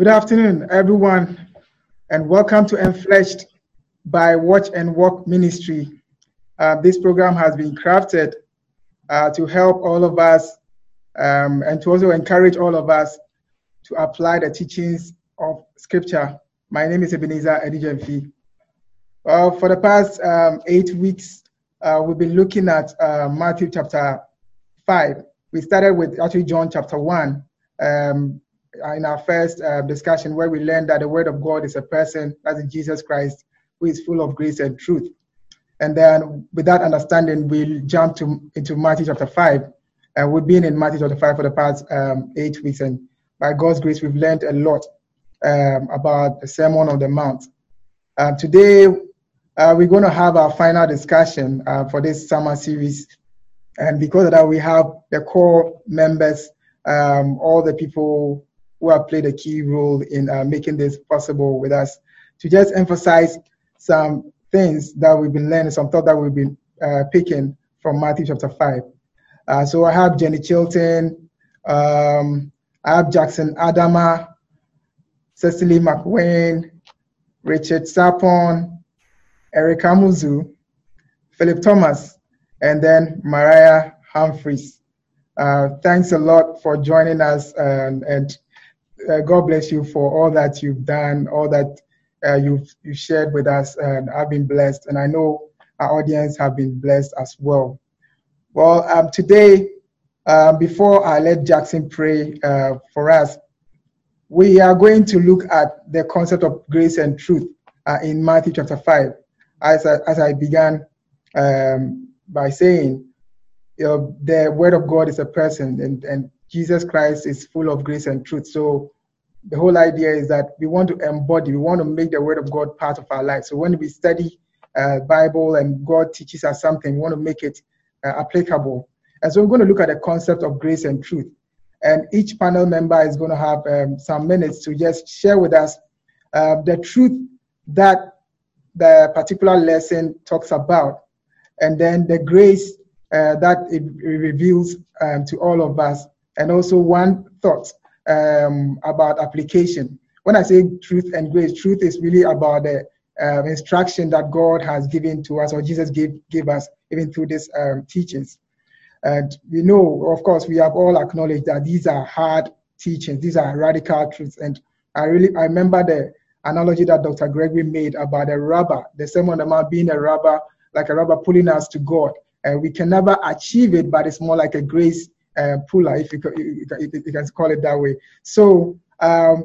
Good afternoon, everyone, and welcome to Enfleshed by Watch and Walk Ministry. Uh, this program has been crafted uh, to help all of us um, and to also encourage all of us to apply the teachings of Scripture. My name is Ebenezer Edijemfi. Well, for the past um, eight weeks, uh, we've been looking at uh, Matthew chapter 5. We started with actually John chapter 1 um, in our first uh, discussion, where we learned that the Word of God is a person, that's Jesus Christ, who is full of grace and truth. And then, with that understanding, we'll jump to, into Matthew chapter 5. And we've been in Matthew chapter 5 for the past um, eight weeks. And by God's grace, we've learned a lot um, about the Sermon on the Mount. Um, today, uh, we're going to have our final discussion uh, for this summer series. And because of that, we have the core members, um, all the people who have played a key role in uh, making this possible with us, to just emphasize some things that we've been learning, some thought that we've been uh, picking from Matthew chapter 5. Uh, so I have Jenny Chilton, um, I have Jackson Adama, Cecily McWayne, Richard Sapon, Eric Amuzu, Philip Thomas, and then Mariah Humphreys. Uh, thanks a lot for joining us, and, and uh, God bless you for all that you've done, all that uh, you've, you shared with us, and I've been blessed, and I know our audience have been blessed as well. Well, um, today, um, before I let Jackson pray uh, for us, we are going to look at the concept of grace and truth uh, in Matthew chapter 5. As I, as I began um, by saying, you know, the Word of God is a person, and, and Jesus Christ is full of grace and truth. So the whole idea is that we want to embody, we want to make the Word of God part of our life. So when we study uh, Bible and God teaches us something, we want to make it uh, applicable. And so we're going to look at the concept of grace and truth. And each panel member is going to have um, some minutes to just share with us uh, the truth that the particular lesson talks about, and then the grace uh, that it, reveals um, to all of us, and also one thought um, about application. When I say truth and grace, truth is really about the uh, instruction that God has given to us, or Jesus gave, gave us, even through these um, teachings. And we know, of course, we have all acknowledged that these are hard teachings, these are radical truths. And I really, I remember the analogy that Dr. Gregory made about a rubber, the Sermon on the Mount being a rubber, like a rubber pulling us to God. And we can never achieve it, but it's more like a grace uh, puller, if you, you, can call it that way. So um,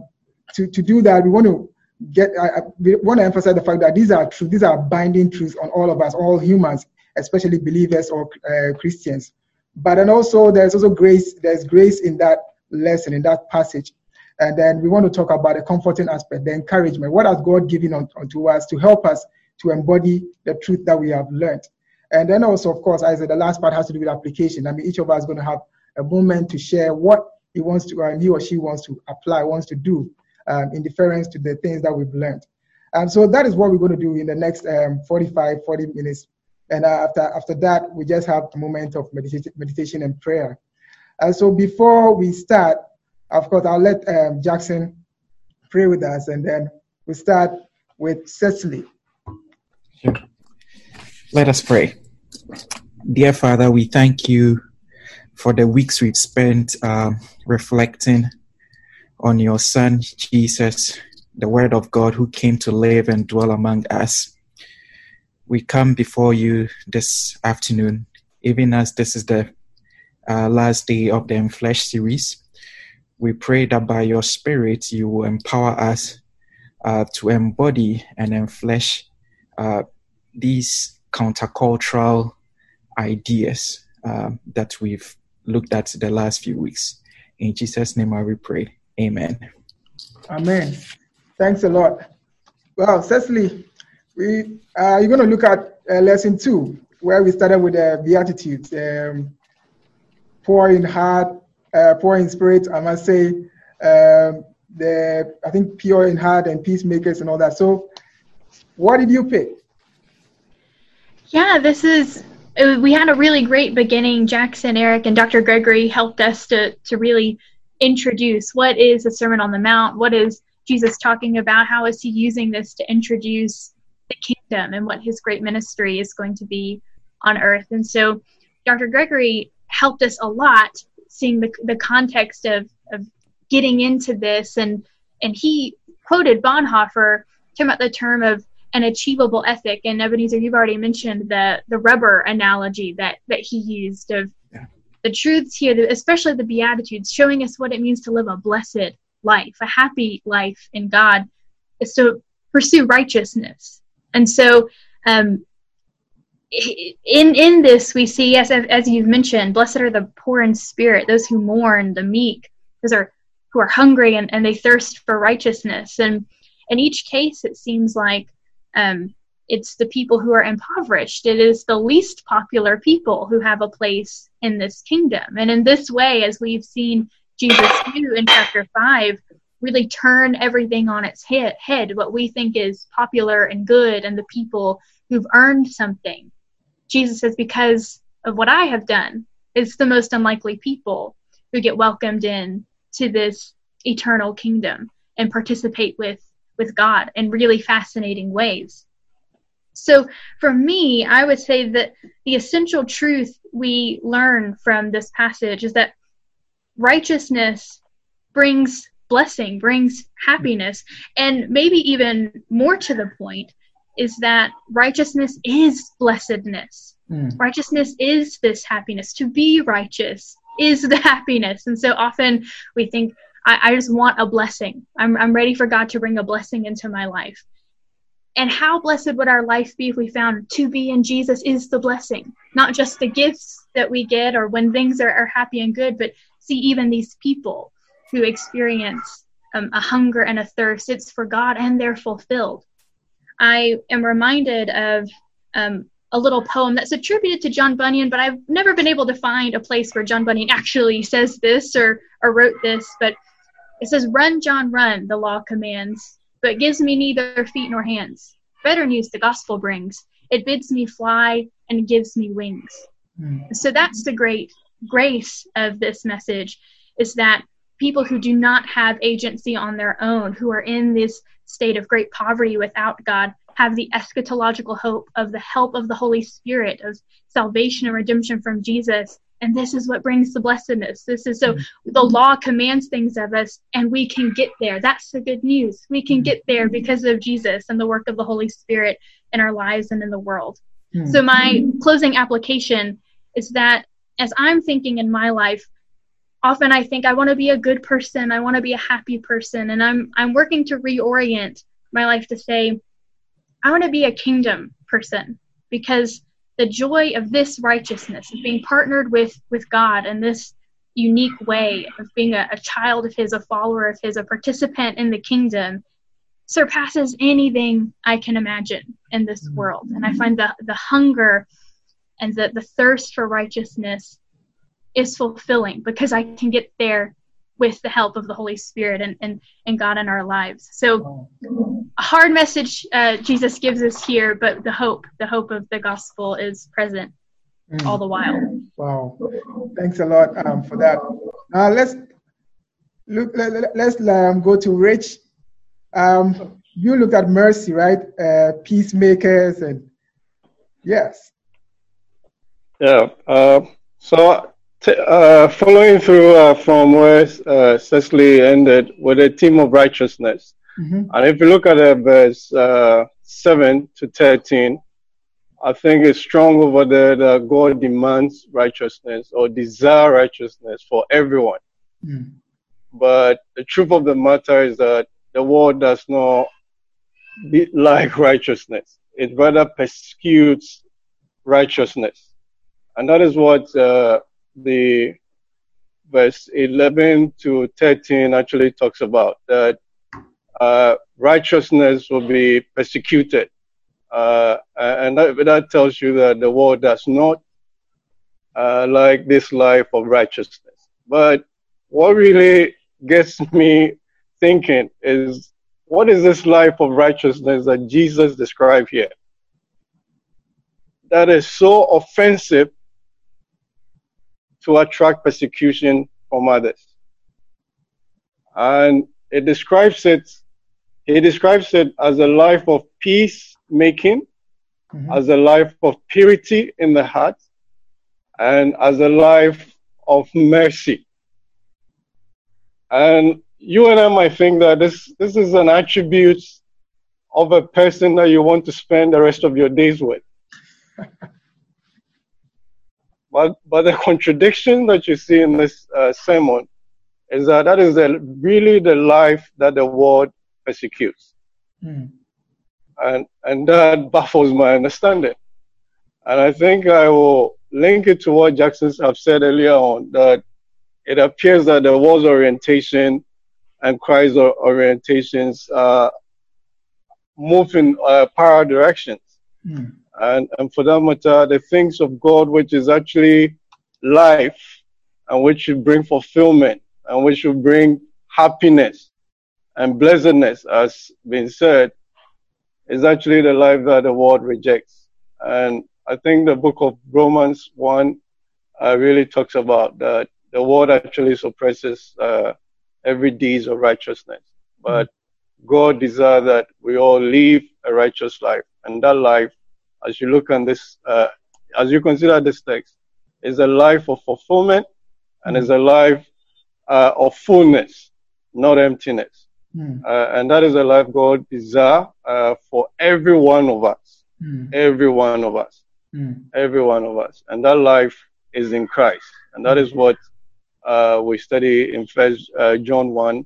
to, to do that, we want to get, I, we want to emphasize the fact that these are true, these are binding truths on all of us, all humans, especially believers or uh, Christians. But then also there's also grace, there's grace in that lesson, in that passage. And then we want to talk about the comforting aspect, the encouragement. What has God given unto us to help us to embody the truth that we have learned? And then also, of course, I said the last part has to do with application. I mean, each of us is going to have a moment to share what he wants to, and he or she wants to apply, wants to do um, in deference to the things that we've learned. And so that is what we're going to do in the next um, 45, 40 minutes and uh, after, after that, we just have a moment of meditation, meditation and prayer. And so before we start, of course, I'll let um, Jackson pray with us, and then we start with Cecily. Sure. Let us pray. Dear Father, we thank you for the weeks we've spent uh, reflecting on your Son, Jesus, the Word of God who came to live and dwell among us we come before you this afternoon, even as this is the uh, last day of the Flesh series. We pray that by your Spirit, you will empower us uh, to embody and enflesh uh, these countercultural ideas uh, that we've looked at the last few weeks. In Jesus' name, I will pray. Amen. Amen. Thanks a lot. Well, Cecily, we uh, you're going to look at uh, lesson two, where we started with the Beatitudes, um, poor in heart, uh, poor in spirit. I must say, um, the I think pure in heart and peacemakers and all that. So, what did you pick? Yeah, this is. Uh, we had a really great beginning. Jackson, Eric, and Dr. Gregory helped us to to really introduce what is the Sermon on the Mount? What is Jesus talking about? How is he using this to introduce the kingdom and what his great ministry is going to be on earth? And so Dr. Gregory helped us a lot seeing the, the context of, of getting into this and and he quoted Bonhoeffer talking about the term of an achievable ethic. And Ebenezer, you've already mentioned the the rubber analogy that that he used of yeah. the truths here, especially the Beatitudes, showing us what it means to live a blessed life, a happy life in God, is to pursue righteousness. And so, um, in in this, we see, as as you've mentioned, blessed are the poor in spirit, those who mourn, the meek, those are who are hungry and, and they thirst for righteousness. And in each case, it seems like um, it's the people who are impoverished. It is the least popular people who have a place in this kingdom. And in this way, as we've seen Jesus do in chapter 5, really turn everything on its head, head, what we think is popular and good, and the people who've earned something. Jesus says, because of what I have done, it's the most unlikely people who get welcomed in to this eternal kingdom and participate with with God in really fascinating ways. So, for me, I would say that the essential truth we learn from this passage is that righteousness brings blessing, brings happiness, and maybe even more to the point is that righteousness is blessedness. Mm. Righteousness is this happiness. To be righteous is the happiness. And so often we think, I, I just want a blessing. I'm, I'm ready for God to bring a blessing into my life. And how blessed would our life be if we found to be in Jesus is the blessing, not just the gifts that we get or when things are, are happy and good, but see even these people who experience um, a hunger and a thirst. It's for God and they're fulfilled. I am reminded of um, a little poem that's attributed to John Bunyan, but I've never been able to find a place where John Bunyan actually says this or, or wrote this. But it says, Run, John, run, the law commands, but gives me neither feet nor hands. Better news the gospel brings. It bids me fly and gives me wings. Mm. So that's the great grace of this message is that people who do not have agency on their own, who are in this state of great poverty without God, have the eschatological hope of the help of the Holy Spirit, of salvation and redemption from Jesus, and this is what brings the blessedness. This is so mm-hmm. the law commands things of us and we can get there. That's the good news. We can get there because of jesus and the work of the holy spirit in our lives and in the world. Mm-hmm. so my closing application is that as i'm thinking in my life often i think i want to be a good person i want to be a happy person and i'm i'm working to reorient my life to say i want to be a kingdom person because the joy of this righteousness of being partnered with with god in this unique way of being a, a child of his a follower of his a participant in the kingdom surpasses anything i can imagine in this mm-hmm. world and i find the the hunger and the, the thirst for righteousness is fulfilling because i can get there with the help of the Holy Spirit and, and, and God in our lives. So, hard message uh, Jesus gives us here, but the hope, the hope of the gospel is present mm. all the while. Wow. Thanks a lot um, for that. Uh, let's look, let, us um, go to Rich. Um, you looked at mercy, right? Uh, peacemakers and yes. Yeah. Uh, so uh, following through uh, from where uh, Cecily ended with a team of righteousness. Mm-hmm. And if you look at uh, verse uh, 7 to 13, I think it's strong over there that God demands righteousness or desire righteousness for everyone. Mm. But the truth of the matter is that the world does not like righteousness. It rather persecutes righteousness. And that is what uh, the verse 11 to 13 actually talks about that uh, righteousness will be persecuted. Uh, and that, that, tells you that the world does not uh, like this life of righteousness. But what really gets me thinking is what is this life of righteousness that Jesus described here? That is so offensive to attract persecution from others. and it describes it. He describes it as a life of peace making, mm-hmm. as a life of purity in the heart, and as a life of mercy. And you and I might think that this, this is an attribute of a person that you want to spend the rest of your days with. but, but the contradiction that you see in this uh, sermon is that that is the, really the life that the world persecutes. Mm. And, and that baffles my understanding. And I think I will link it to what Jackson have said earlier on that it appears that the world's orientation and Christ's orientations uh, move in uh, parallel directions. Mm. And, and for that matter, the things of God, which is actually life and which should bring fulfillment and which should bring happiness and blessedness, as been said, is actually the life that the world rejects. And I think the book of Romans 1 uh, really talks about that the world actually suppresses uh, every deeds of righteousness. But God desires that we all live a righteous life. And that life, as you look on this, uh, as you consider this text, is a life of fulfillment and is a life uh, of fullness, not emptiness. Mm. Uh, and that is a life God desires uh, for every one of us. Mm. Every one of us. Mm. Every one of us. And that life is in Christ. And that is what uh, we study in First uh, John 1,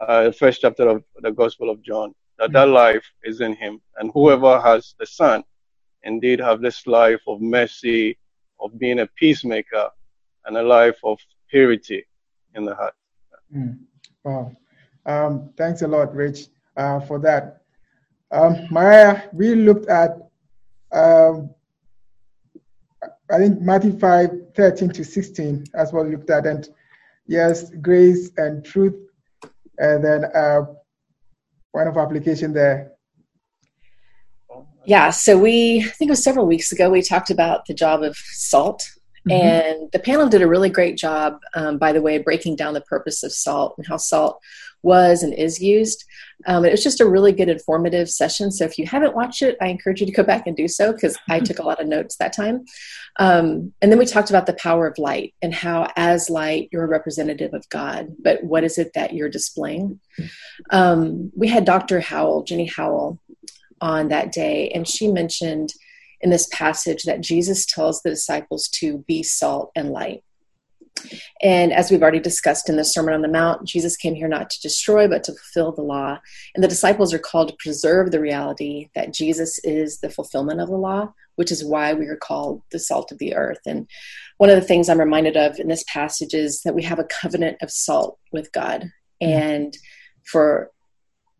uh, the first chapter of the Gospel of John, that that life is in him. And whoever has the Son indeed have this life of mercy, of being a peacemaker, and a life of purity in the heart. Wow. Um, thanks a lot, Rich, uh, for that. Um, Maya, we looked at, um, I think Matthew 5, 13 to 16, as well looked at. And yes, grace and truth. And then uh, one of application there. Yeah, so we, I think it was several weeks ago, we talked about the job of salt Mm-hmm. And the panel did a really great job, um, by the way, breaking down the purpose of salt and how salt was and is used. Um, it was just a really good informative session. So if you haven't watched it, I encourage you to go back and do so because I took a lot of notes that time. Um, and then we talked about the power of light and how, as light, you're a representative of God. But what is it that you're displaying? Um, we had Dr. Howell, Jenny Howell, on that day, and she mentioned in this passage that Jesus tells the disciples to be salt and light. And as we've already discussed in the Sermon on the Mount, Jesus came here not to destroy, but to fulfill the law. And the disciples are called to preserve the reality that Jesus is the fulfillment of the law, which is why we are called the salt of the earth. And one of the things I'm reminded of in this passage is that we have a covenant of salt with God. Mm-hmm. And for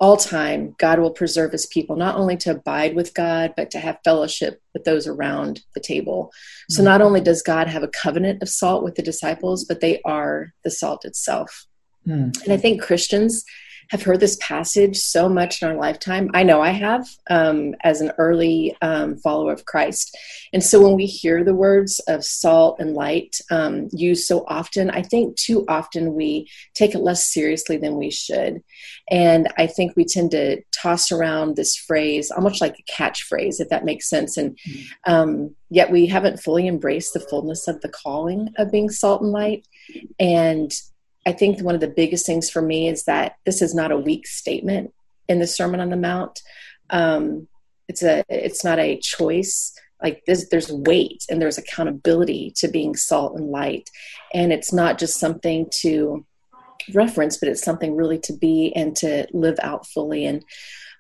all time, God will preserve his people, not only to abide with God, but to have fellowship with those around the table. So, mm-hmm. not only does God have a covenant of salt with the disciples, but they are the salt itself. Mm. And I think Christians have heard this passage so much in our lifetime. I know I have um, as an early um, follower of Christ. And so when we hear the words of salt and light um, used so often, I think too often we take it less seriously than we should. And I think we tend to toss around this phrase almost like a catchphrase, if that makes sense. And um, yet we haven't fully embraced the fullness of the calling of being salt and light. And I think one of the biggest things for me is that this is not a weak statement in the Sermon on the Mount. Um, it's a it's not a choice. Like this, there's weight and there's accountability to being salt and light, and it's not just something to reference, but it's something really to be and to live out fully. And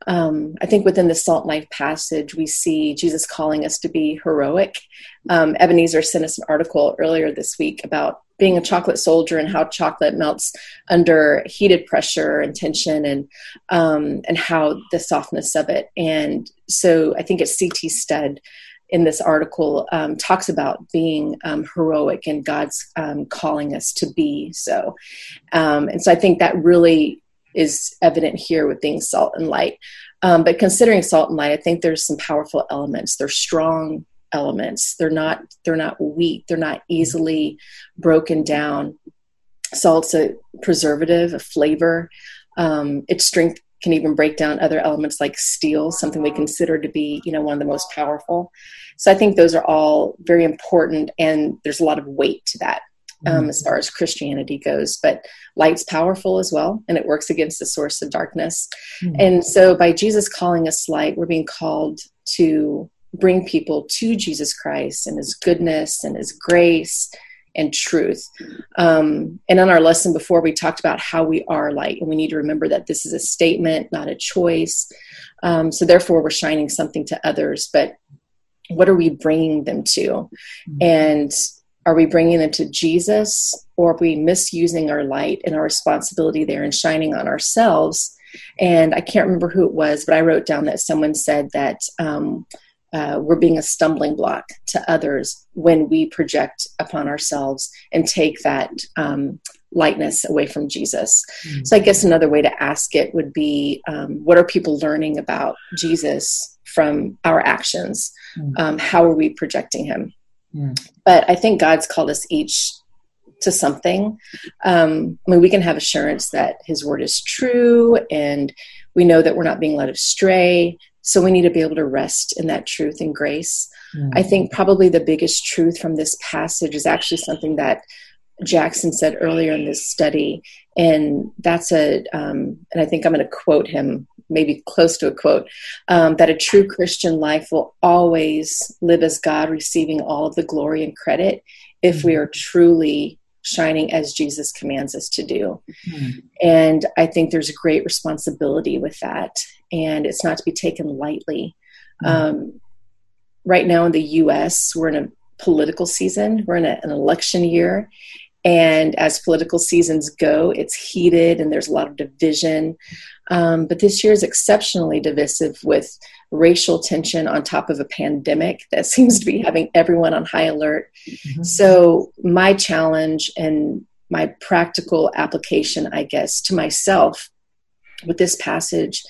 um, I think within the salt light passage, we see Jesus calling us to be heroic. Um, Ebenezer sent us an article earlier this week about being a chocolate soldier and how chocolate melts under heated pressure and tension and um, and how the softness of it. And so i think it's C.T. Studd in this article um, talks about being um, heroic and god's um, calling us to be so. Um, and so i think that really is evident here with being salt and light. Um, but considering salt and light i think there's some powerful elements. They're strong elements they're not they're not weak they're not easily broken down salt's a preservative, a flavor. Um, its strength can even break down other elements like steel, something we consider to be, you know, one of the most powerful. So I think those are all very important, and there's a lot of weight to that um, mm-hmm. as far as Christianity goes. But light's powerful as well, and it works against the source of darkness. Mm-hmm. And so, by Jesus calling us light, we're being called to bring people to Jesus Christ and His goodness and His grace and truth. Um, and on our lesson before, we talked about how we are light, and we need to remember that this is a statement, not a choice. Um, so, therefore, we're shining something to others, but what are we bringing them to? Mm-hmm. And are we bringing them to Jesus, or are we misusing our light and our responsibility there and shining on ourselves? And I can't remember who it was, but I wrote down that someone said that. Um, uh, we're being a stumbling block to others when we project upon ourselves and take that um, lightness away from Jesus. Mm-hmm. So, I guess another way to ask it would be um, what are people learning about Jesus from our actions? Mm-hmm. Um, how are we projecting him? Mm-hmm. But I think God's called us each to something. Um, I mean, we can have assurance that his word is true and we know that we're not being led astray so we need to be able to rest in that truth and grace. Mm-hmm. I think probably the biggest truth from this passage is actually something that Jackson said earlier in this study, and that's a, um, and I think I'm going to quote him, maybe close to a quote, um, that a true Christian life will always live as God, receiving all of the glory and credit if we mm-hmm. are truly shining as Jesus commands us to do. Mm-hmm. And I think there's a great responsibility with that and it's not to be taken lightly. Mm-hmm. Um, right now in the US, we're in a political season, we're in a, an election year. And as political seasons go, it's heated and there's a lot of division. Um, but this year is exceptionally divisive with racial tension on top of a pandemic that seems to be having everyone on high alert. Mm-hmm. So, my challenge and my practical application, I guess, to myself with this passage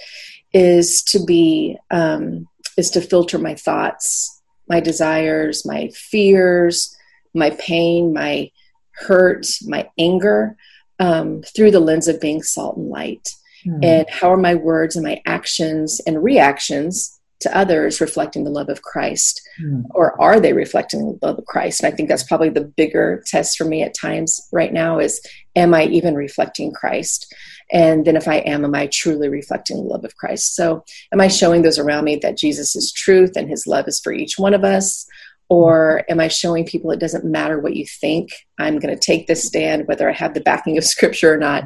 is to be um, is to filter my thoughts my desires my fears my pain my hurt my anger um, through the lens of being salt and light mm. and how are my words and my actions and reactions to others reflecting the love of Christ? Mm. Or are they reflecting the love of Christ? And I think that's probably the bigger test for me at times right now is am I even reflecting Christ? And then if I am, am I truly reflecting the love of Christ? So am I showing those around me that Jesus is truth and his love is for each one of us? Or am I showing people it doesn't matter what you think? I'm going to take this stand, whether I have the backing of scripture or not.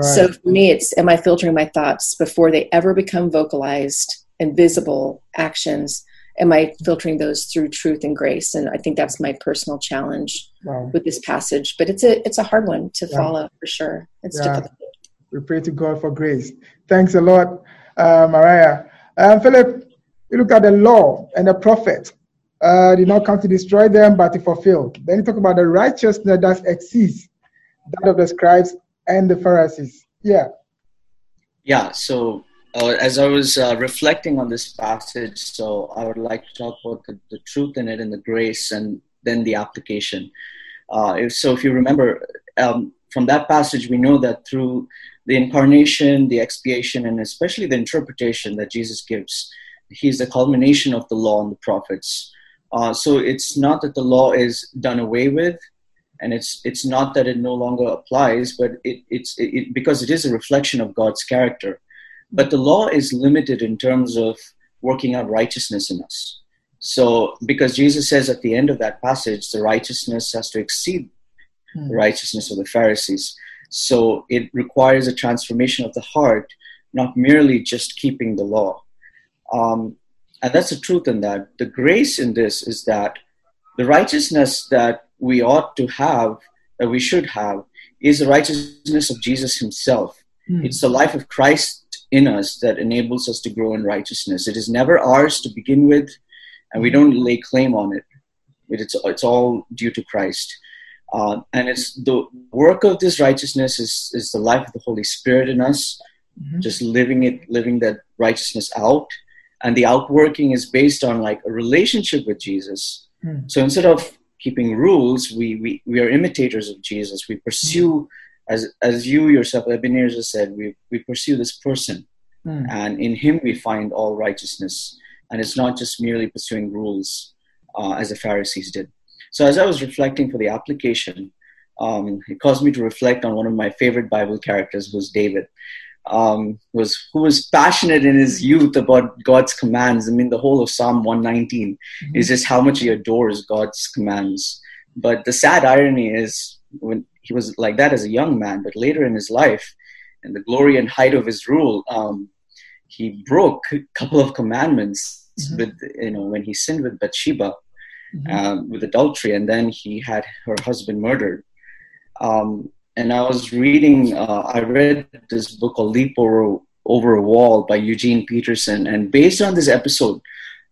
So for me, it's am I filtering my thoughts before they ever become vocalized and visible actions am i filtering those through truth and grace and i think that's my personal challenge wow. with this passage but it's a it's a hard one to yeah. follow for sure it's yeah. difficult we pray to god for grace thanks a lot uh, mariah um, philip you look at the law and the prophet uh, did not come to destroy them but to fulfill then you talk about the righteousness that exceeds that of the scribes and the pharisees yeah yeah so uh, as I was uh, reflecting on this passage, so I would like to talk about the, the truth in it and the grace and then the application. Uh, if, so, if you remember um, from that passage, we know that through the incarnation, the expiation, and especially the interpretation that Jesus gives, he's the culmination of the law and the prophets. Uh, so it's not that the law is done away with, and it's it's not that it no longer applies, but it, it's it, because it is a reflection of God's character. But the law is limited in terms of working out righteousness in us. So, because Jesus says at the end of that passage, the righteousness has to exceed hmm. the righteousness of the Pharisees. So, it requires a transformation of the heart, not merely just keeping the law. Um, and that's the truth in that. The grace in this is that the righteousness that we ought to have, that we should have, is the righteousness of Jesus himself. Hmm. It's the life of Christ in us that enables us to grow in righteousness. It is never ours to begin with, and we don't lay claim on it. It's, it's all due to Christ. Uh, and it's the work of this righteousness is, is the life of the Holy Spirit in us, mm-hmm. just living it, living that righteousness out. And the outworking is based on like a relationship with Jesus. Mm. So instead of keeping rules, we, we, we are imitators of Jesus. We pursue as as you yourself, Ebenezer said, we we pursue this person, mm. and in him we find all righteousness, and it's not just merely pursuing rules uh, as the Pharisees did. So as I was reflecting for the application, um, it caused me to reflect on one of my favorite Bible characters, was David. Um, was who was passionate in his youth about God's commands. I mean, the whole of Psalm 119 mm-hmm. is just how much he adores God's commands. But the sad irony is when he was like that as a young man, but later in his life, in the glory and height of his rule, um, he broke a couple of commandments mm-hmm. with you know when he sinned with Bathsheba mm-hmm. um, with adultery, and then he had her husband murdered. Um, and I was reading, uh, I read this book called Leap Over, Over a Wall by Eugene Peterson. And based on this episode,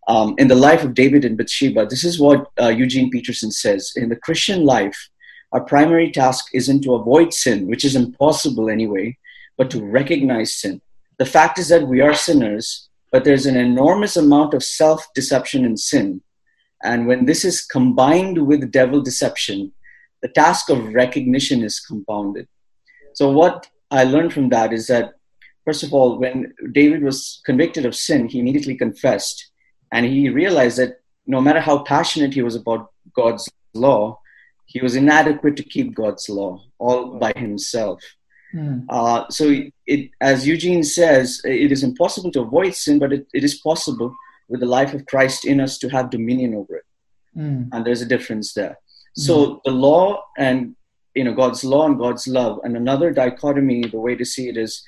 um, in the life of David and Bathsheba, this is what uh, Eugene Peterson says In the Christian life, our primary task isn't to avoid sin, which is impossible anyway, but to recognize sin. The fact is that we are sinners, but there's an enormous amount of self deception in sin. And when this is combined with devil deception, the task of recognition is compounded. So, what I learned from that is that, first of all, when David was convicted of sin, he immediately confessed. And he realized that no matter how passionate he was about God's law, he was inadequate to keep God's law all by himself. Mm. Uh, so, it, as Eugene says, it is impossible to avoid sin, but it, it is possible with the life of Christ in us to have dominion over it. Mm. And there's a difference there. So mm-hmm. the law and you know God's law and God's love, and another dichotomy, the way to see it is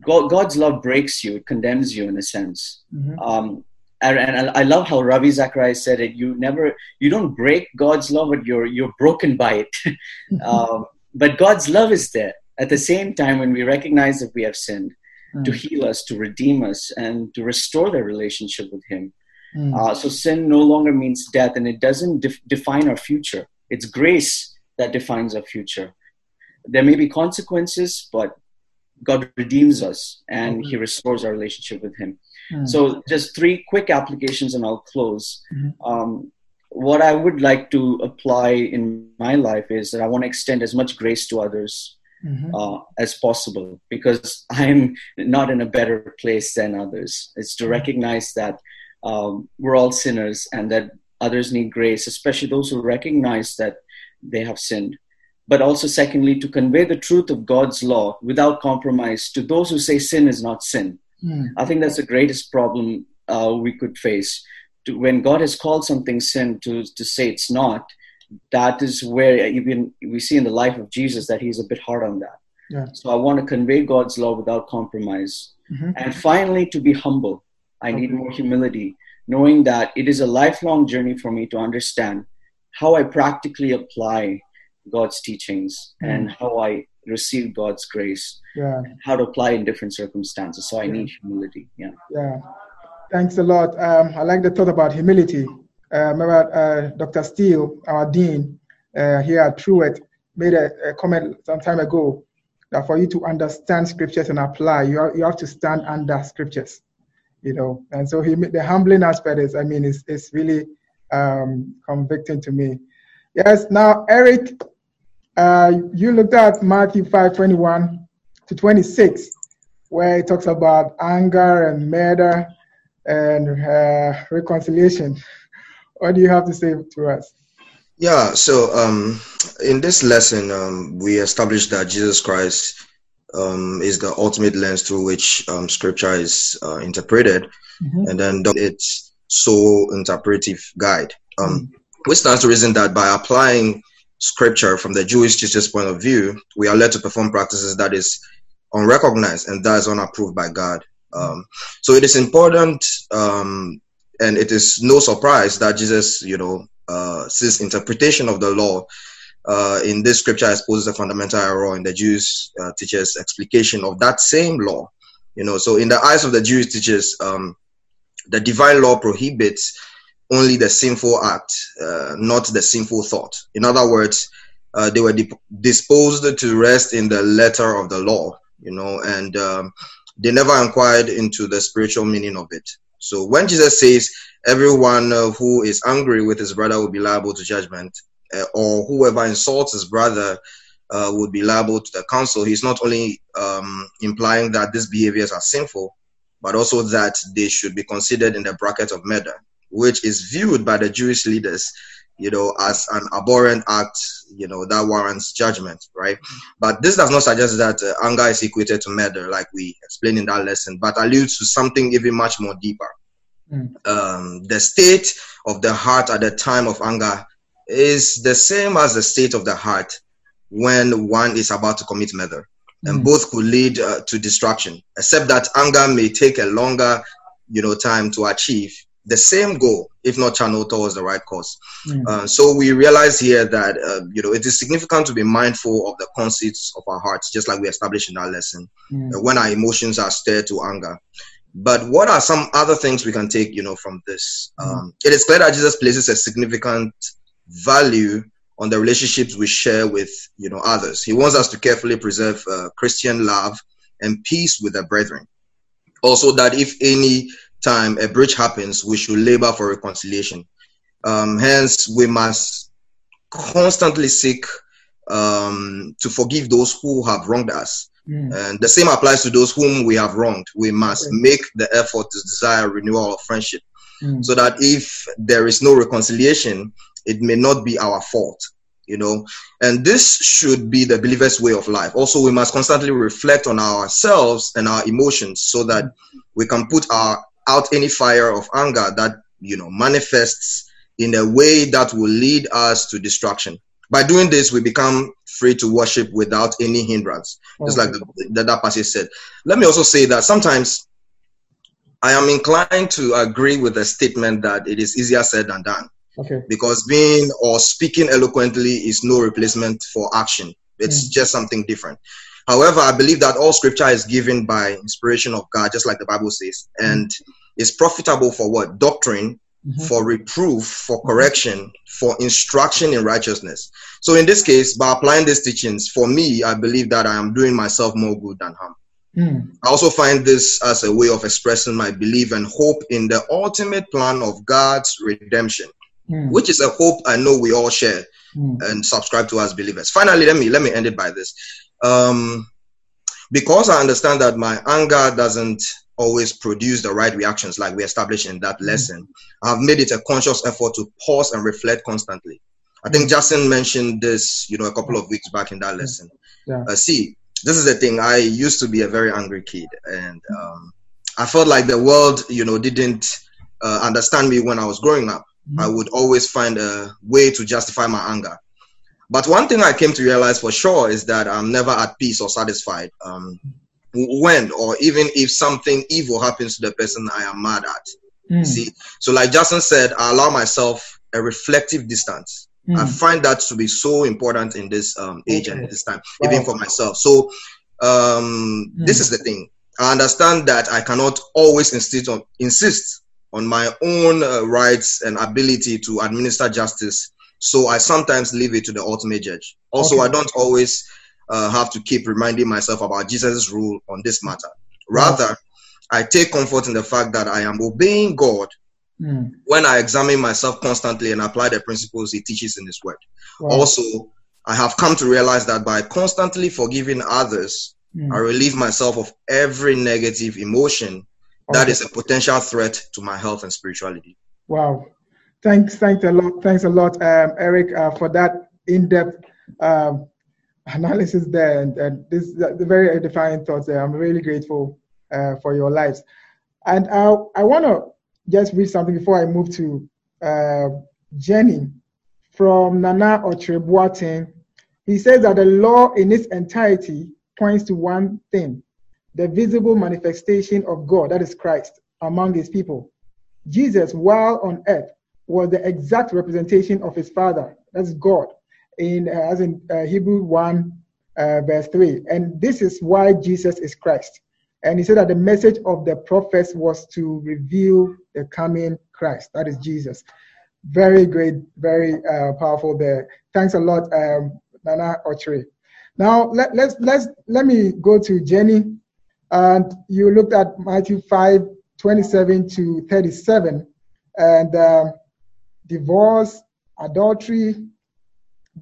God, God's love breaks you, it condemns you in a sense. Mm-hmm. Um, and, and, I love how Ravi Zacharias said it. You never, you don't break God's love, but you're you're broken by it. um, but God's love is there at the same time when we recognize that we have sinned, mm-hmm. to heal us, to redeem us, and to restore the relationship with Him. Mm. Uh, so sin no longer means death, and it doesn't def- define our future. It's grace that defines our future. There may be consequences, but God redeems us and mm-hmm. He restores our relationship with Him. Mm. So, just three quick applications, and I'll close. Mm-hmm. Um, what I would like to apply in my life is that I want to extend as much grace to others mm-hmm. uh, as possible because I'm not in a better place than others. It's to mm-hmm. recognize that um, we're all sinners and that others need grace, especially those who recognize that they have sinned. But also, secondly, to convey the truth of God's law without compromise to those who say sin is not sin. Mm. I think that's the greatest problem uh, we could face. To, when God has called something sin, to, to say it's not, that is where even we see in the life of Jesus that he's a bit hard on that. Yeah. So I want to convey God's law without compromise. Mm-hmm. And finally, to be humble. I need more humility, knowing that it is a lifelong journey for me to understand how I practically apply God's teachings mm. and how I receive God's grace, yeah. how to apply in different circumstances. So I yeah. need humility. Yeah. Yeah. Thanks a lot. Um, I like the thought about humility. Uh, remember, uh, Dr. Still, our dean uh, here at Truett, made a, a, comment some time ago that for you to understand scriptures and apply, you, are, you have to stand under scriptures you know. And so he, the humbling aspect is, I mean, is is really um, convicting to me. Yes. Now, Eric, uh, you looked at Matthew five twenty one to twenty six, where it talks about anger and murder and uh, reconciliation. What do you have to say to us? Yeah, so um, in this lesson, um, we established that Jesus Christ um, is the ultimate lens through which um, scripture is uh, interpreted, mm-hmm. and then its sole interpretive guide. Um, mm-hmm. Which stands to reason that by applying scripture from the Jewish teacher's point of view, we are led to perform practices that is unrecognized and that is unapproved by God. Um, so it is important, um, and it is no surprise that Jesus, you know, uh, his interpretation of the law uh, in this scripture exposes a fundamental error in the Jewish uh, teachers' explication of that same law. You know, so in the eyes of the Jewish teachers, um, the divine law prohibits only the sinful act, uh, not the sinful thought. In other words, uh, they were di- disposed to rest in the letter of the law, you know, and um, they never inquired into the spiritual meaning of it. So when Jesus says, everyone uh, who is angry with his brother will be liable to judgment, or whoever insults his brother uh, would be liable to the council, he's not only um, implying that these behaviors are sinful, but also that they should be considered in the bracket of murder, which is viewed by the Jewish leaders, you know, as an abhorrent act, you know, that warrants judgment, right? But this does not suggest that uh, anger is equated to murder, like we explained in that lesson, but alludes to something even much more deeper. Mm. Um, the state of the heart at the time of anger is the same as the state of the heart when one is about to commit murder. And mm. both could lead uh, to destruction, except that anger may take a longer, you know, time to achieve the same goal, if not channeled towards the right cause. Mm. Uh, so we realize here that uh, you know it is significant to be mindful of the conceits of our hearts, just like we established in our lesson, mm. when our emotions are stirred to anger. But what are some other things we can take, you know, from this? Mm. Um, it is clear that Jesus places a significant value on the relationships we share with you know others. He wants us to carefully preserve uh, Christian love and peace with our brethren. Also, that if any time a breach happens, we should labor for reconciliation. Um, hence, we must constantly seek um, to forgive those who have wronged us. Mm. And the same applies to those whom we have wronged. We must okay. make the effort to desire renewal of friendship mm. so that if there is no reconciliation, it may not be our fault you know? And this should be the believer's way of life. Also we must constantly reflect on ourselves and our emotions so that we can put our out any fire of anger that you know manifests in a way that will lead us to destruction. By doing this we become free to worship without any hindrance. Just like the, the, that passage said. Let me also say that sometimes i am inclined to agree with the statement that it is easier said than done Okay. Because being or speaking eloquently is no replacement for action. It's mm. just something different. However, I believe that all scripture is given by inspiration of God, just like the Bible says, and mm. is profitable for what? Doctrine, mm-hmm. for reproof, for correction, for instruction in righteousness. So in this case, by applying these teachings, for me, I believe that I am doing myself more good than harm. Mm. I also find this as a way of expressing my belief and hope in the ultimate plan of God's redemption mm. which is a hope I know we all share mm. and subscribe to as believers. Finally, let me let me end it by this. Um, because I understand that my anger doesn't always produce the right reactions like we established in that hmm. lesson, I've made it a conscious effort to pause and reflect constantly. I think hmm. Justin mentioned this, you know, a couple of weeks back in that lesson. Yeah. Uh, see, this is the thing. I used to be a very angry kid, and um, I felt like the world, you know, didn't uh, understand me when I was growing up. Mm-hmm. I would always find a way to justify my anger. But one thing I came to realize for sure is that I'm never at peace or satisfied. Um, when or even if something evil happens to the person I am mad at. Mm. See, so like Justin said, I allow myself a reflective distance. Mm. I find that to be so important in this um, age okay. and this time, wow. even for myself. So um, mm. this is the thing. I understand that I cannot always insist on insist on my own uh, rights and ability to administer justice. So I sometimes leave it to the ultimate judge. Also, okay. I don't always uh, have to keep reminding myself about Jesus' rule on this matter. Rather, I take comfort in the fact that I am obeying God mm. when I examine myself constantly and apply the principles He teaches in His Word. Wow. Also, I have come to realize that by constantly forgiving others, mm. I relieve myself of every negative emotion that is a potential threat to my health and spirituality. Wow. Thanks, thanks a lot. Thanks a lot, um, Eric, uh, for that in-depth um, analysis there, and, and this the very edifying thoughts there. I'm really grateful uh, for your lives, and I I want to just read something before I move to uh, Jenny from Nana Otrebuatin. He says that the law in its entirety points to one thing: the visible manifestation of God, that is Christ, among his people. Jesus, while on earth, was the exact representation of his Father, that's God, in uh, as in uh, Hebrew 1, uh, verse 3. And this is why Jesus is Christ. And he said that the message of the prophets was to reveal the coming Christ, that is Jesus. Very great, very uh, powerful there. Thanks a lot, um, Nana Ochre. Now let, let's let's let me go to Jenny and you looked at Matthew 5 27 to 37, and um, divorce, adultery,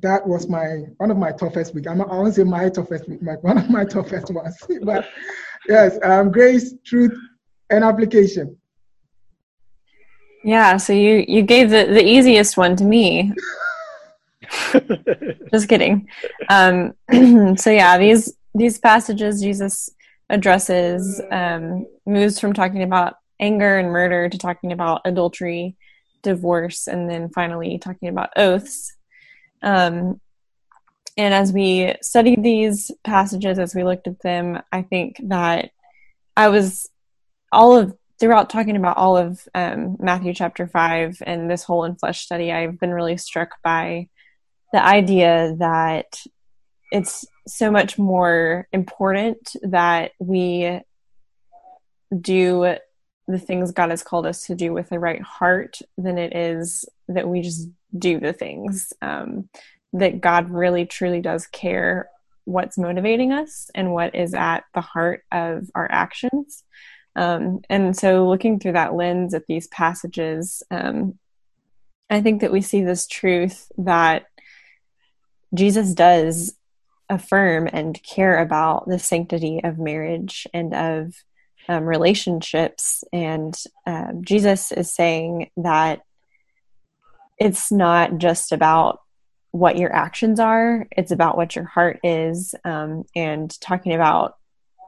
that was my one of my toughest week. I'm, I won't say my toughest week, like one of my toughest ones. but yes, um, grace, truth, and application. Yeah, so you you gave the the easiest one to me. Just kidding. Um, so yeah, these these passages Jesus addresses um, moves from talking about anger and murder to talking about adultery, divorce, and then finally talking about oaths. Um, and as we studied these passages, as we looked at them, I think that I was all of throughout talking about all of um, Matthew chapter five and this whole enfleshed study, I've been really struck by the idea that it's so much more important that we do the things God has called us to do with the right heart than it is that we just do the things. Um, that God really truly does care what's motivating us and what is at the heart of our actions. Um, and so, looking through that lens at these passages, um, I think that we see this truth that Jesus does affirm and care about the sanctity of marriage and of um, relationships. And uh, Jesus is saying that it's not just about what your actions are, it's about what your heart is. Um, and talking about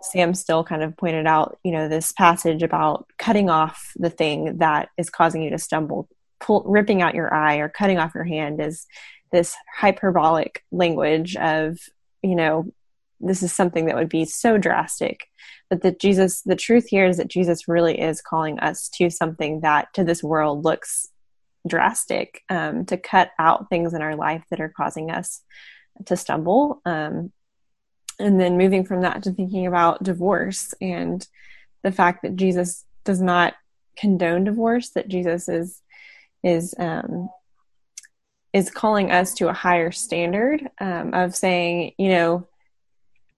Sam Still kind of pointed out, you know, this passage about cutting off the thing that is causing you to stumble, pull, ripping out your eye or cutting off your hand is this hyperbolic language of, you know, this is something that would be so drastic. But that Jesus, the truth here is that Jesus really is calling us to something that to this world looks drastic, um, to cut out things in our life that are causing us to stumble. Um, and then moving from that to thinking about divorce and the fact that Jesus does not condone divorce, that Jesus is is um, is calling us to a higher standard um, of saying, you know,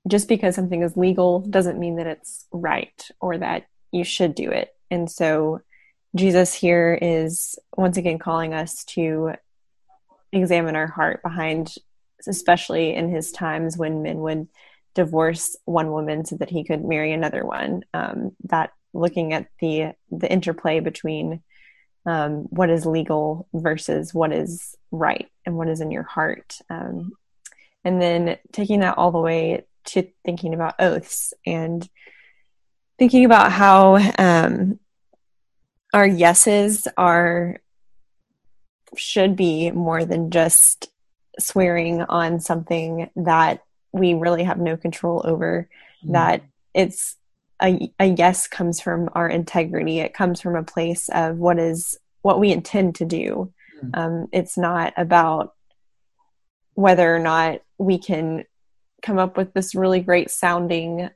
just because something is legal doesn't mean that it's right or that you should do it. And so Jesus here is once again calling us to examine our heart behind, especially in his times when men would divorce one woman so that he could marry another one. Um, that looking at the the interplay between um, what is legal versus what is right and what is in your heart. Um, and then taking that all the way to thinking about oaths and thinking about how um, our yeses are should be more than just swearing on something that we really have no control over mm. that it's a, a yes comes from our integrity it comes from a place of what is what we intend to do mm. um, it's not about whether or not we can come up with this really great sounding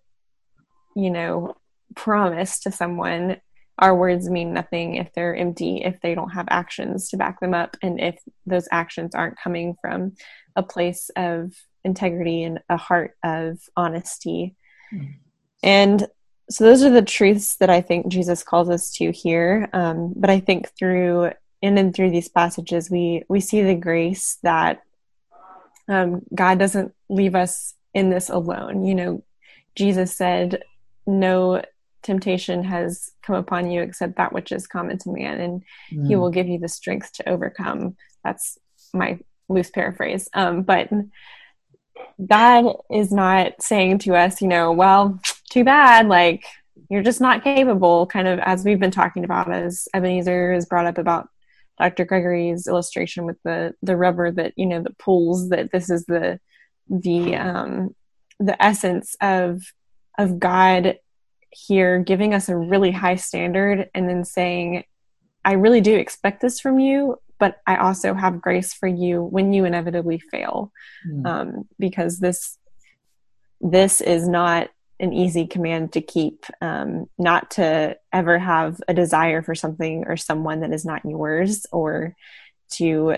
you know promise to someone our words mean nothing if they're empty if they don't have actions to back them up and if those actions aren't coming from a place of integrity and a heart of honesty mm. and so those are the truths that i think jesus calls us to here um, but i think through in and through these passages we we see the grace that um, god doesn't leave us in this alone. You know jesus said no temptation has come upon you except that which is common to man and mm. he will give you the strength to overcome. That's my loose paraphrase. Um, but god is not saying to us you know well too bad like you're just not capable kind of as we've been talking about as ebenezer has brought up about dr gregory's illustration with the the rubber that you know that pulls that this is the the um the essence of of god here giving us a really high standard and then saying, I really do expect this from you, but I also have grace for you when you inevitably fail. Mm. Um, because this this is not an easy command to keep, um, not to ever have a desire for something or someone that is not yours or to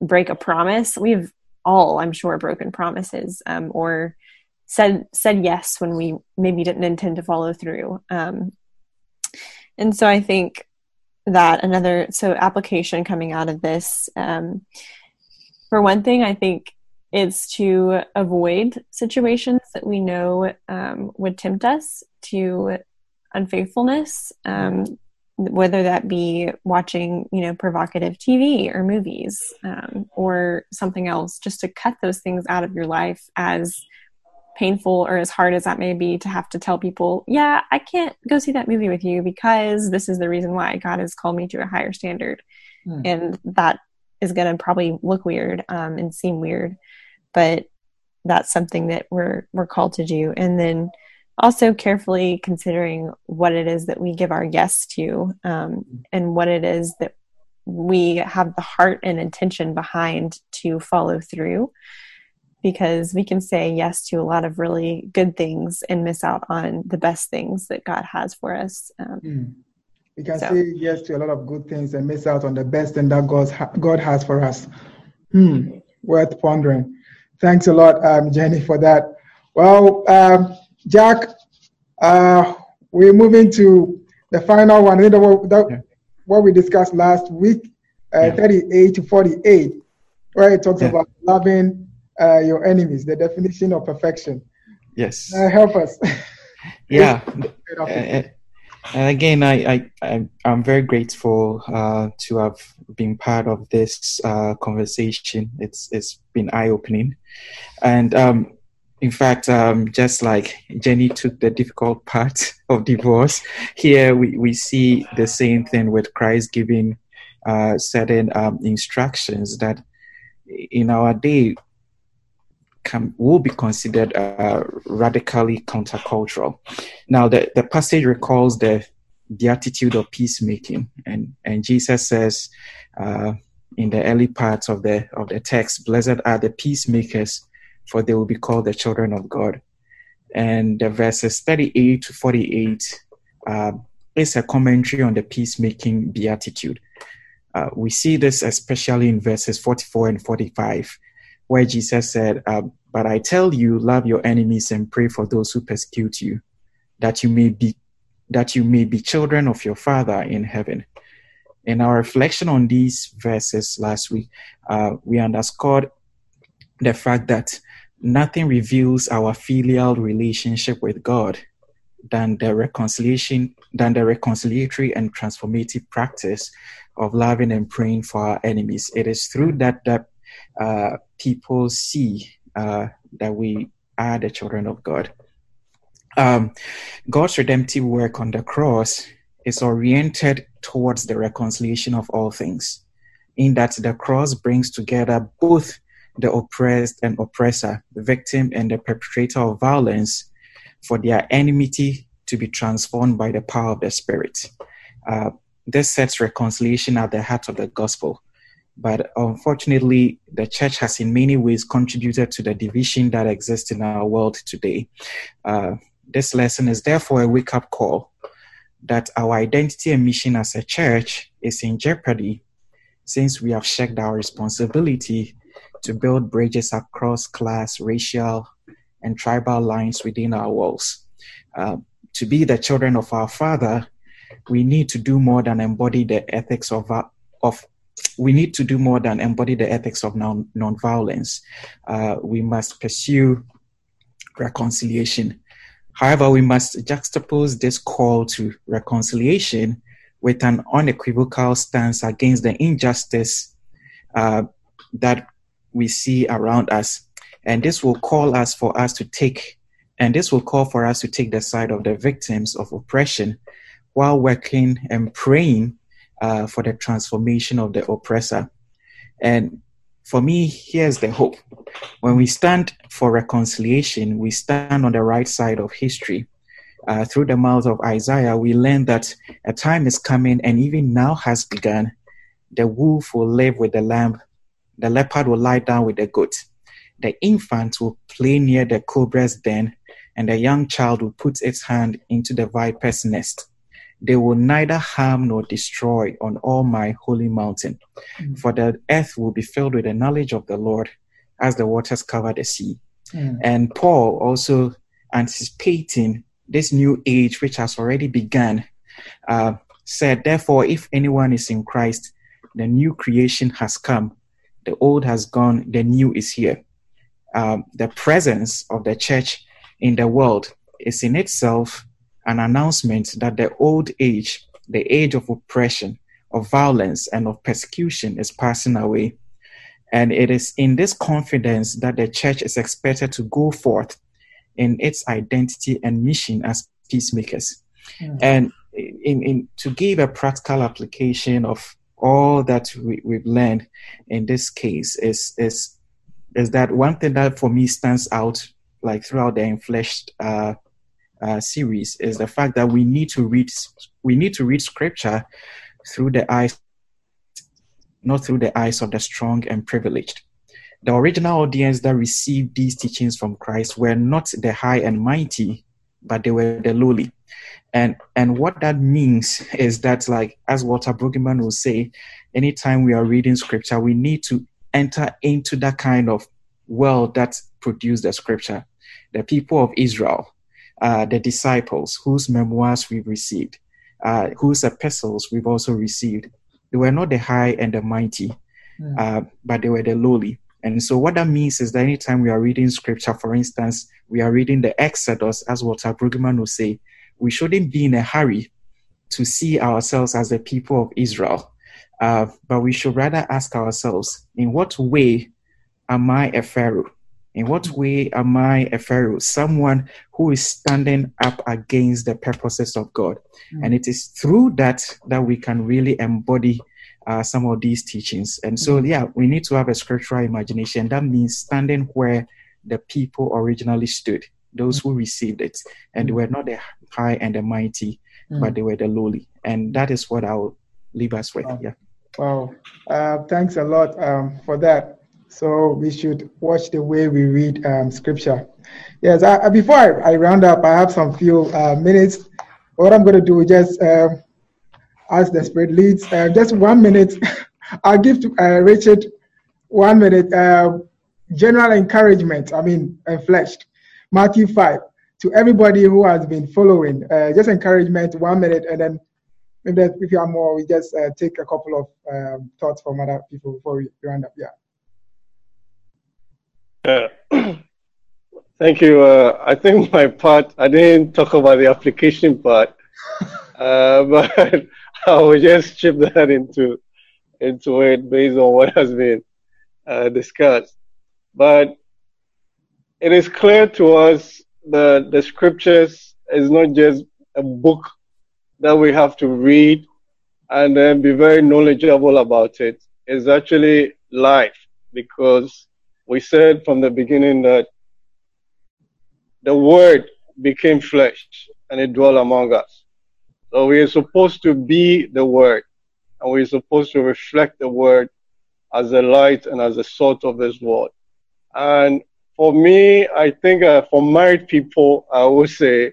break a promise. We've all, I'm sure, broken promises um, or said said yes when we maybe didn't intend to follow through um, and so i think that another so application coming out of this um, for one thing, I think it's to avoid situations that we know um, would tempt us to unfaithfulness, um, whether that be watching, you know, provocative TV or movies um, or something else, just to cut those things out of your life as painful or as hard as that may be to have to tell people, yeah, I can't go see that movie with you because this is the reason why God has called me to a higher standard. Mm. And that is going to probably look weird um, and seem weird, but that's something that we're we're called to do. And then also carefully considering what it is that we give our yes to um, and what it is that we have the heart and intention behind to follow through because we can say yes to a lot of really good things and miss out on the best things that God has for us. Um, mm. We can so. say yes to a lot of good things and miss out on the best thing that God's ha- God has for us. Hmm. Worth pondering. Thanks a lot, um, Jenny, for that. Well, um, Jack, uh, we're moving to the final one. You know, what, that, yeah. what we discussed last week, uh, yeah. 38 to 48, where it talks yeah. about loving uh, your enemies, the definition of perfection. Yes. Uh, help us. yeah. and again, I, I, I, am very grateful uh, to have been part of this uh, conversation. It's, it's been eye opening. And um, in fact, um, just like Jenny took the difficult part of divorce, here we, we see the same thing with Christ giving uh, certain um, instructions that in our day can, will be considered uh, radically countercultural. Now, the, the passage recalls the attitude of peacemaking, and and Jesus says uh, in the early parts of the of the text, "Blessed are the peacemakers, for they will be called the children of God." And the verses thirty eight to forty eight uh, is a commentary on the peacemaking beatitude. Uh, we see this especially in verses 44 and 45 where Jesus said, uh, But I tell you, love your enemies and pray for those who persecute you, that you may be that you may be children of your Father in heaven. In our reflection on these verses last week, uh, we underscored the fact that nothing reveals our filial relationship with God than the reconciliation, than the reconciliatory and transformative practice of loving and praying for our enemies. It is through that that uh, people see uh, that we are the children of God. Um, God's redemptive work on the cross is oriented towards the reconciliation of all things, in that the cross brings together both the oppressed and oppressor, the victim and the perpetrator of violence, for their enmity to be transformed by the power of the Spirit. Uh, this sets reconciliation at the heart of the gospel. But unfortunately, the church has in many ways contributed to the division that exists in our world today. Uh, this lesson is therefore a wake up call that our identity and mission as a church is in jeopardy since we have shirked our responsibility to build bridges across class, racial, and tribal lines within our walls. Uh, to be the children of our Father, we need to do more than embody the ethics of, of we need to do more than embody the ethics of non nonviolence. Uh, we must pursue reconciliation. However, we must juxtapose this call to reconciliation with an unequivocal stance against the injustice uh, that we see around us. And this will call us for us to take, and this will call for us to take the side of the victims of oppression while working and praying uh, for the transformation of the oppressor. And for me, here's the hope. When we stand for reconciliation, we stand on the right side of history. Uh, through the mouth of Isaiah, we learn that a time is coming and even now has begun. The wolf will live with the lamb, the leopard will lie down with the goat, the infant will play near the cobra's den, and the young child will put its hand into the viper's nest. They will neither harm nor destroy on all my holy mountain. Mm. For the earth will be filled with the knowledge of the Lord as the waters cover the sea. Mm. And Paul also anticipating this new age which has already begun, uh, said, Therefore, if anyone is in Christ, the new creation has come. The old has gone, the new is here. Um, the presence of the church in the world is in itself an announcement that the old age, the age of oppression, of violence, and of persecution is passing away. And it is in this confidence that the church is expected to go forth in its identity and mission as peacemakers. Mm. And in, in, to give a practical application of all that we, we've learned in this case is, is, is that one thing that for me stands out like throughout the enfleshed uh, uh, series is the fact that we need to read we need to read scripture through the eyes not through the eyes of the strong and privileged. The original audience that received these teachings from christ were not the high and mighty but they were the lowly. And and what that means is that like as walter brueggemann will say anytime we are reading scripture we need to enter into that kind of world that produced the scripture. The people of israel the disciples whose memoirs we've received, uh, whose epistles we've also received. They were not the high and the mighty, mm. uh, but they were the lowly. And so, what that means is that anytime we are reading scripture, for instance, we are reading the Exodus, as Walter Brueggemann will say, we shouldn't be in a hurry to see ourselves as the people of Israel, uh, but we should rather ask ourselves, in what way am I a Pharaoh? In what way am I a Pharaoh? Someone who is standing up against the purposes of God. Mm. And it is through that that we can really embody uh, some of these teachings. And so, mm. yeah, we need to have a scriptural imagination. That means standing where the people originally stood, those who received it. And they were not the high and the mighty, mm. but they were the lowly. And that is what I'll leave us with. Wow. Yeah. Wow. Uh, thanks a lot um, for that. So we should watch the way we read um, scripture. Yes, I, before I, I, round up, I have some few uh, minutes. What I'm going to do is just uh, as the Spirit leads, uh, just one minute. I'll give to uh, Richard one minute. Uh, general encouragement, I mean, enfleshed. Matthew 5. To everybody who has been following, uh, just encouragement, one minute, and then maybe if you are more, we just take a couple of um, thoughts from other people before we round up. Yeah. Yeah. Thank you. Uh, I think my part, I didn't talk about the application part, uh, but I will just chip that into into it based on what has been uh, discussed. But it is clear to us that the scriptures is not just a book that we have to read and then be very knowledgeable about it. It's actually life because we said from the beginning that the word became flesh and it dwelt among us. So we are supposed to be the word and we're supposed to reflect the word as a light and as a salt of this world. And for me, I think uh, for married people, I would say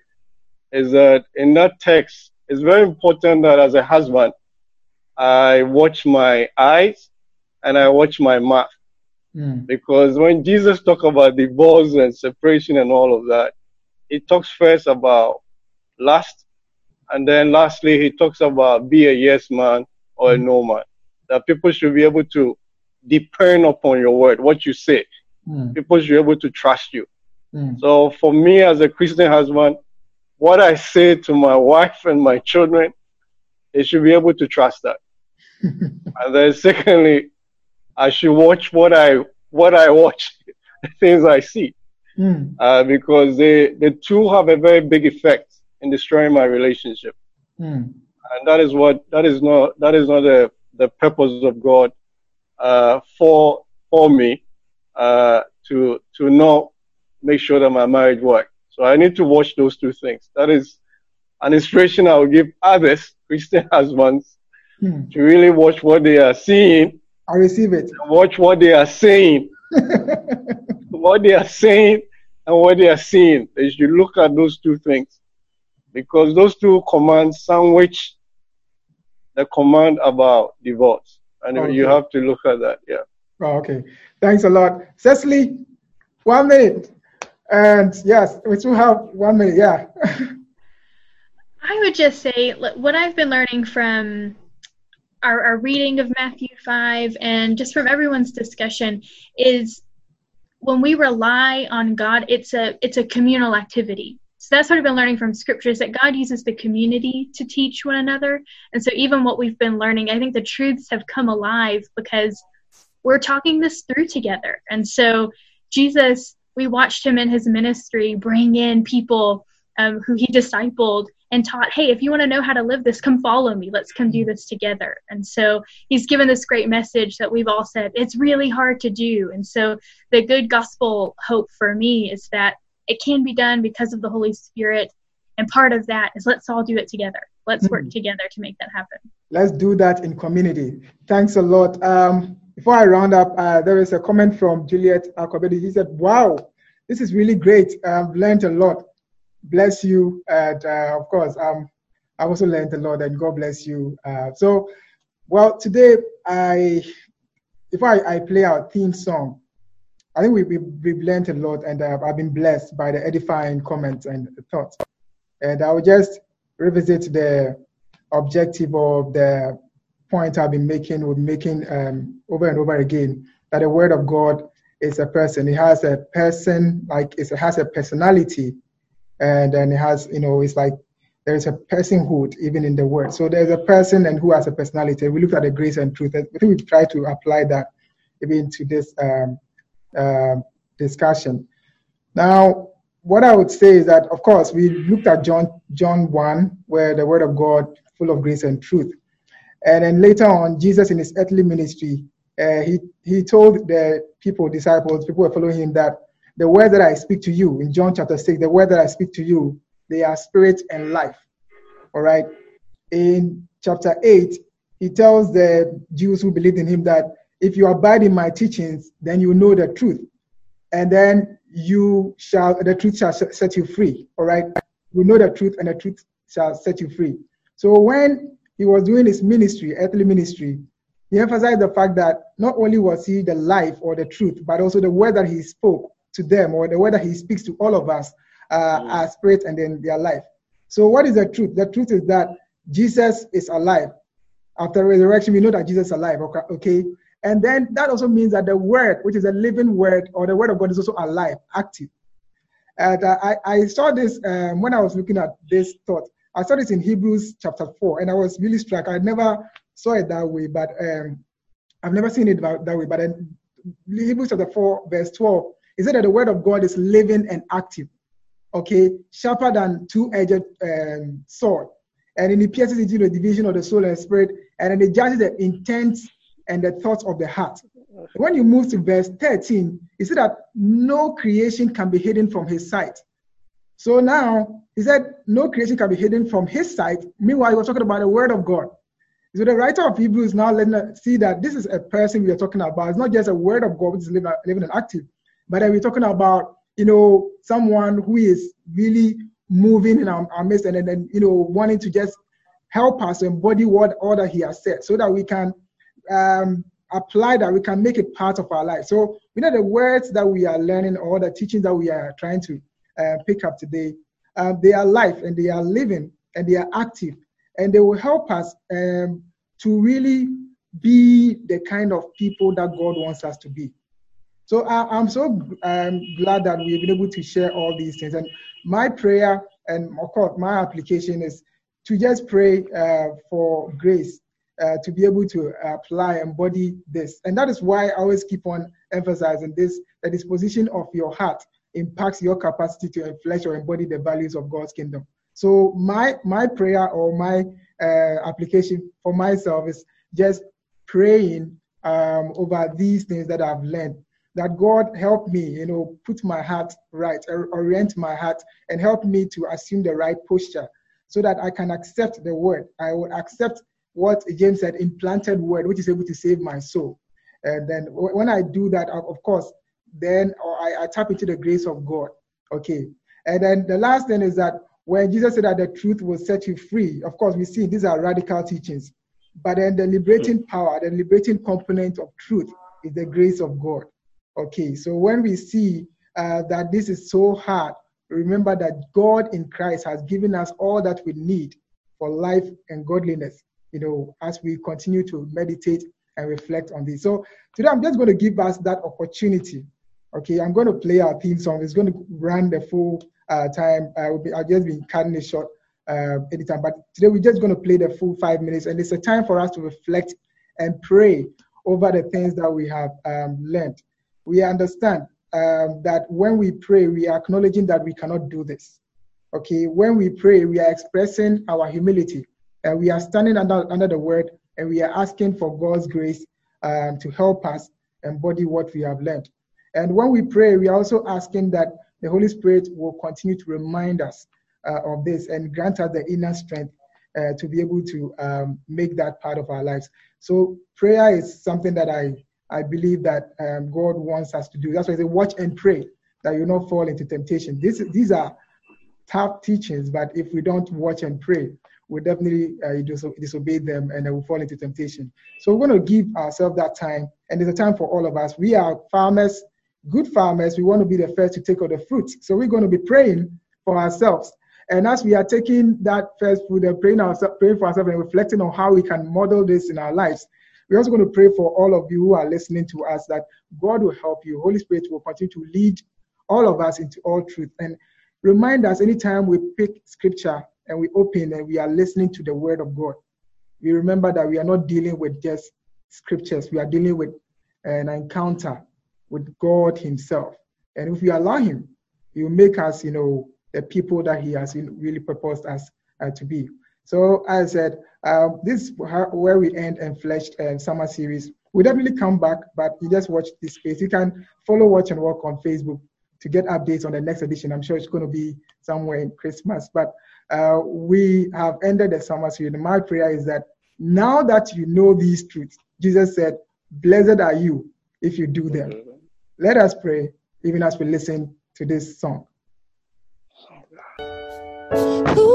is that in that text, it's very important that as a husband, I watch my eyes and I watch my mouth. Mm. Because when Jesus talks about divorce and separation and all of that, he talks first about lust, and then lastly, he talks about be a yes man or mm. a no man. That people should be able to depend upon your word, what you say. Mm. People should be able to trust you. Mm. So for me as a Christian husband, what I say to my wife and my children, they should be able to trust that. and then secondly, I should watch what I what I watch, things I see, mm. uh, because they the two have a very big effect in destroying my relationship, mm. and that is what that is not that is not the the purpose of God uh, for for me uh, to to not make sure that my marriage works. So I need to watch those two things. That is an inspiration I will give others, Christian husbands, mm. to really watch what they are seeing I receive it. Watch what they are saying. what they are saying and what they are seeing. They should look at those two things. Because those two commands sandwich the command about divorce. And okay. you have to look at that. Yeah. Oh, okay. Thanks a lot. Cecily, one minute. And yes, we still have one minute. Yeah. I would just say what I've been learning from our, our reading of Matthew 5 and just from everyone's discussion is when we rely on God, it's a it's a communal activity. So that's what I've been learning from scriptures that God uses the community to teach one another. And so even what we've been learning, I think the truths have come alive because we're talking this through together. And so Jesus, we watched him in his ministry bring in people um, who he discipled and taught, hey, if you want to know how to live this, come follow me. Let's come do this together. And so he's given this great message that we've all said it's really hard to do. And so the good gospel hope for me is that it can be done because of the Holy Spirit. And part of that is let's all do it together. Let's work mm-hmm. together to make that happen. Let's do that in community. Thanks a lot. Um, before I round up, uh, there is a comment from Juliet Akobedi. He said, Wow, this is really great. I've learned a lot bless you. And uh, of course, um, I also learned a lot, and God bless you. Uh, so, well, today I, if I, I play our theme song, I think we, we, we've learned a lot, and uh, I've been blessed by the edifying comments and thoughts. And I will just revisit the objective of the point I've been making, we're making um, over and over again, that the Word of God is a person. It has a person, like it has a personality and then it has you know it's like there's a personhood even in the word so there's a person and who has a personality. We look at the grace and truth. I think we try to apply that even to this um, uh, discussion. Now what i would say is that of course we looked at john john 1 where the word of god full of grace and truth. And then later on jesus in his earthly ministry uh, he he told the people disciples people were following him that the word that I speak to you in John chapter 6, the word that I speak to you, they are spirit and life. All right. In chapter 8, he tells the Jews who believed in him that if you abide in my teachings, then you know the truth. And then you shall, the truth shall set you free. All right. You know the truth, and the truth shall set you free. So when he was doing his ministry, earthly ministry, he emphasized the fact that not only was he the life or the truth, but also the word that he spoke to them or the way that he speaks to all of us uh, mm. are spirit and then their life. So what is the truth? The truth is that Jesus is alive. After resurrection, we know that Jesus is alive, okay? And then that also means that the word, which is a living word, or the word of God is also alive, active. And uh, I, I saw this um, when I was looking at this thought. I saw this in Hebrews chapter 4, and I was really struck. I never saw it that way, but um, I've never seen it that, that way. But in Hebrews chapter 4, verse 12, he said that the word of God is living and active, okay, sharper than two-edged um, sword, and then it pierces into the division of the soul and spirit, and then it judges the intent and the thoughts of the heart. When you move to verse 13, he said that no creation can be hidden from his sight. So now he said no creation can be hidden from his sight. Meanwhile, he was talking about the word of God. So the writer of Hebrews now letting us see that this is a person we are talking about. It's not just a word of God which is living, living and active, but then we're talking about, you know, someone who is really moving in our, our midst and then, you know, wanting to just help us embody what all that he has said so that we can um, apply that, we can make it part of our life. So, you know, the words that we are learning or the teachings that we are trying to uh, pick up today, uh, they are life and they are living and they are active and they will help us um, to really be the kind of people that God wants us to be. So I, am so um, glad that we've been able to share all these things. And my prayer and of course my application is to just pray uh, for grace uh, to be able to apply, and embody this. And that is why I always keep on emphasizing this, the disposition of your heart impacts your capacity to flesh or embody the values of God's kingdom. So my my prayer or my uh, application for myself is just praying um, over these things that I've learned that God help me, you know, put my heart right, orient my heart, and help me to assume the right posture so that I can accept the word. I will accept what James said, implanted word, which is able to save my soul. And then when I do that, of course, then I, I tap into the grace of God. Okay. And then the last thing is that when Jesus said that the truth will set you free, of course, we see these are radical teachings. But then the liberating hmm. power, the liberating component of truth is the grace of God. Okay, so when we see uh, that this is so hard, remember that God in Christ has given us all that we need for life and godliness. you know, as we continue to meditate and reflect on this. So today I'm just going to give us that opportunity. Okay, I'm going to play our theme song. It's going to run the full uh, time. I will be, I'll just be cutting it short uh, anytime. But today we're just going to play the full five minutes, and it's a time for us to reflect and pray over the things that we have um, learned. We understand um, that when we pray, we are acknowledging that we cannot do this. Okay, when we pray, we are expressing our humility, and we are standing under under the word, and we are asking for God's grace um, to help us embody what we have learned. And when we pray, we are also asking that the Holy Spirit will continue to remind us uh, of this and grant us the inner strength uh, to be able to um, make that part of our lives. So prayer is something that I I believe that um, God wants us to do. That's why I say watch and pray that you not fall into temptation. This these are tough teachings, but if we don't watch and pray, we definitely uh, disobey them and we will fall into temptation. So we're going to give ourselves that time, and it's a time for all of us. We are farmers good farmers, we want to be the first to take all the fruits. So we're going to be praying for ourselves. And as we are taking that first fruit and praying, ourselves, praying for ourselves and reflecting on how we can model this in our lives, we're also going to pray for all of you who are listening to us that God will help you. Holy Spirit will continue to lead all of us into all truth. And remind us anytime we pick scripture and we open and we are listening to the word of God, we remember that we are not dealing with just scriptures, we are dealing with an encounter with God Himself. And if we allow Him, He will make us, you know, the people that He has really proposed us uh, to be. So, as I said, um, this is where we end enfleshed uh, summer series. We'll definitely come back, but you just watch this space. You can follow Watch and Walk on Facebook to get updates on the next edition. I'm sure it's going to be somewhere in Christmas. But uh, we have ended the summer series. My prayer is that now that you know these truths, Jesus said, Blessed are you if you do them. Let us pray even as we listen to this song. Ooh.